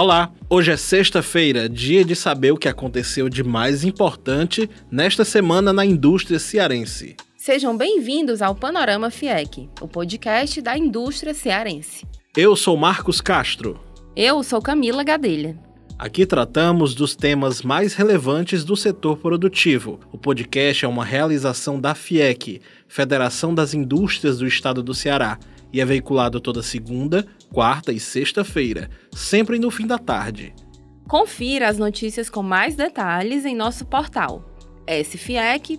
Olá, hoje é sexta-feira, dia de saber o que aconteceu de mais importante nesta semana na indústria cearense. Sejam bem-vindos ao Panorama FIEC, o podcast da indústria cearense. Eu sou Marcos Castro. Eu sou Camila Gadelha. Aqui tratamos dos temas mais relevantes do setor produtivo. O podcast é uma realização da FIEC, Federação das Indústrias do Estado do Ceará, e é veiculado toda segunda, quarta e sexta-feira, sempre no fim da tarde. Confira as notícias com mais detalhes em nosso portal sfiec.org.br.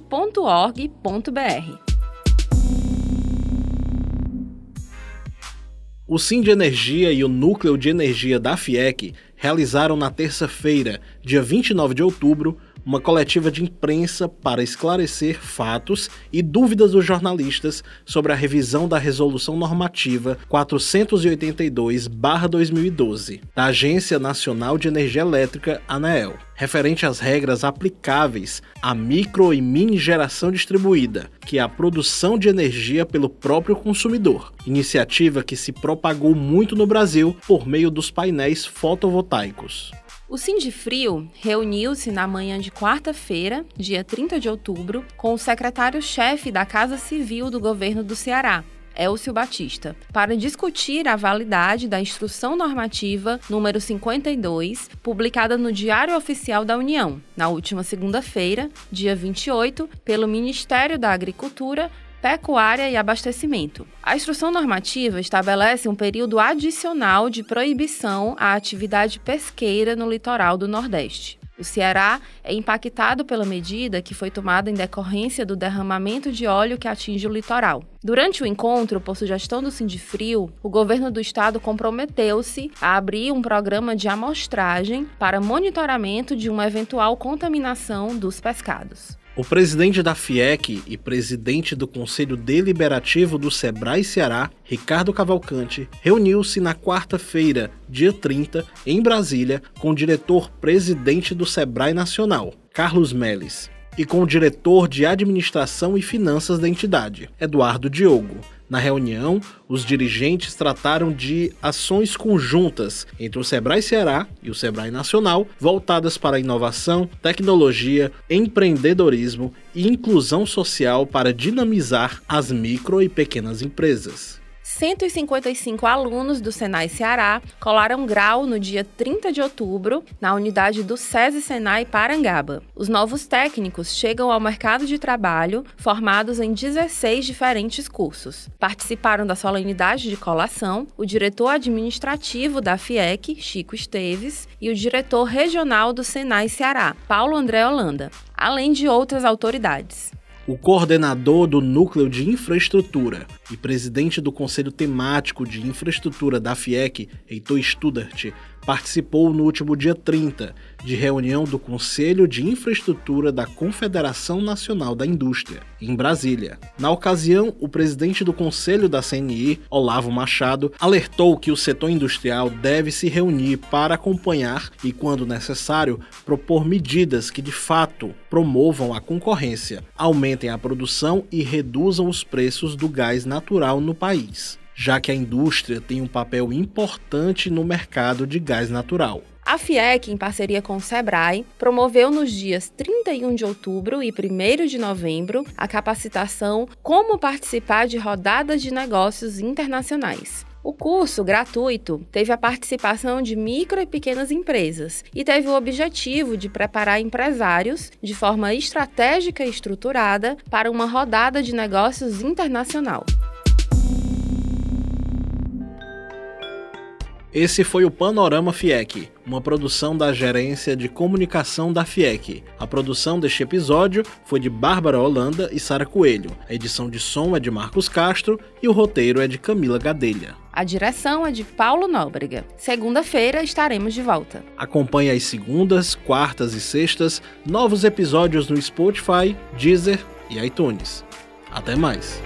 O Sim de Energia e o Núcleo de Energia da FIEC realizaram na terça-feira, dia 29 de outubro, uma coletiva de imprensa para esclarecer fatos e dúvidas dos jornalistas sobre a revisão da Resolução Normativa 482-2012 da Agência Nacional de Energia Elétrica, ANEEL, referente às regras aplicáveis à micro e mini geração distribuída, que é a produção de energia pelo próprio consumidor, iniciativa que se propagou muito no Brasil por meio dos painéis fotovoltaicos. O Sindifrio reuniu-se na manhã de quarta-feira, dia 30 de outubro, com o secretário-chefe da Casa Civil do governo do Ceará, Elcio Batista, para discutir a validade da Instrução Normativa número 52, publicada no Diário Oficial da União, na última segunda-feira, dia 28, pelo Ministério da Agricultura pecuária e abastecimento. A instrução normativa estabelece um período adicional de proibição à atividade pesqueira no litoral do Nordeste. O Ceará é impactado pela medida que foi tomada em decorrência do derramamento de óleo que atinge o litoral. Durante o encontro, por sugestão do Sindifrio, o governo do estado comprometeu-se a abrir um programa de amostragem para monitoramento de uma eventual contaminação dos pescados. O presidente da FIEC e presidente do Conselho Deliberativo do Sebrae Ceará, Ricardo Cavalcante, reuniu-se na quarta-feira, dia 30, em Brasília, com o diretor-presidente do Sebrae Nacional, Carlos Meles, e com o diretor de Administração e Finanças da entidade, Eduardo Diogo na reunião, os dirigentes trataram de ações conjuntas entre o Sebrae Ceará e o Sebrae Nacional, voltadas para inovação, tecnologia, empreendedorismo e inclusão social para dinamizar as micro e pequenas empresas. 155 alunos do Senai Ceará colaram grau no dia 30 de outubro na unidade do SESI Senai Parangaba. Os novos técnicos chegam ao mercado de trabalho formados em 16 diferentes cursos. Participaram da solenidade de colação o diretor administrativo da FIEC, Chico Esteves, e o diretor regional do Senai Ceará, Paulo André Holanda, além de outras autoridades o coordenador do Núcleo de Infraestrutura e presidente do Conselho Temático de Infraestrutura da FIEC, Heitor Studart, participou no último dia 30 de reunião do Conselho de Infraestrutura da Confederação Nacional da Indústria, em Brasília. Na ocasião, o presidente do Conselho da CNI, Olavo Machado, alertou que o setor industrial deve se reunir para acompanhar e, quando necessário, propor medidas que de fato promovam a concorrência, aumentem a produção e reduzam os preços do gás natural no país já que a indústria tem um papel importante no mercado de gás natural. A FIEC, em parceria com o Sebrae, promoveu nos dias 31 de outubro e 1 de novembro a capacitação Como Participar de Rodadas de Negócios Internacionais. O curso gratuito teve a participação de micro e pequenas empresas e teve o objetivo de preparar empresários de forma estratégica e estruturada para uma rodada de negócios internacional. Esse foi o Panorama FIEC, uma produção da Gerência de Comunicação da FIEC. A produção deste episódio foi de Bárbara Holanda e Sara Coelho. A edição de som é de Marcos Castro e o roteiro é de Camila Gadelha. A direção é de Paulo Nóbrega. Segunda-feira estaremos de volta. Acompanhe às segundas, quartas e sextas novos episódios no Spotify, Deezer e iTunes. Até mais!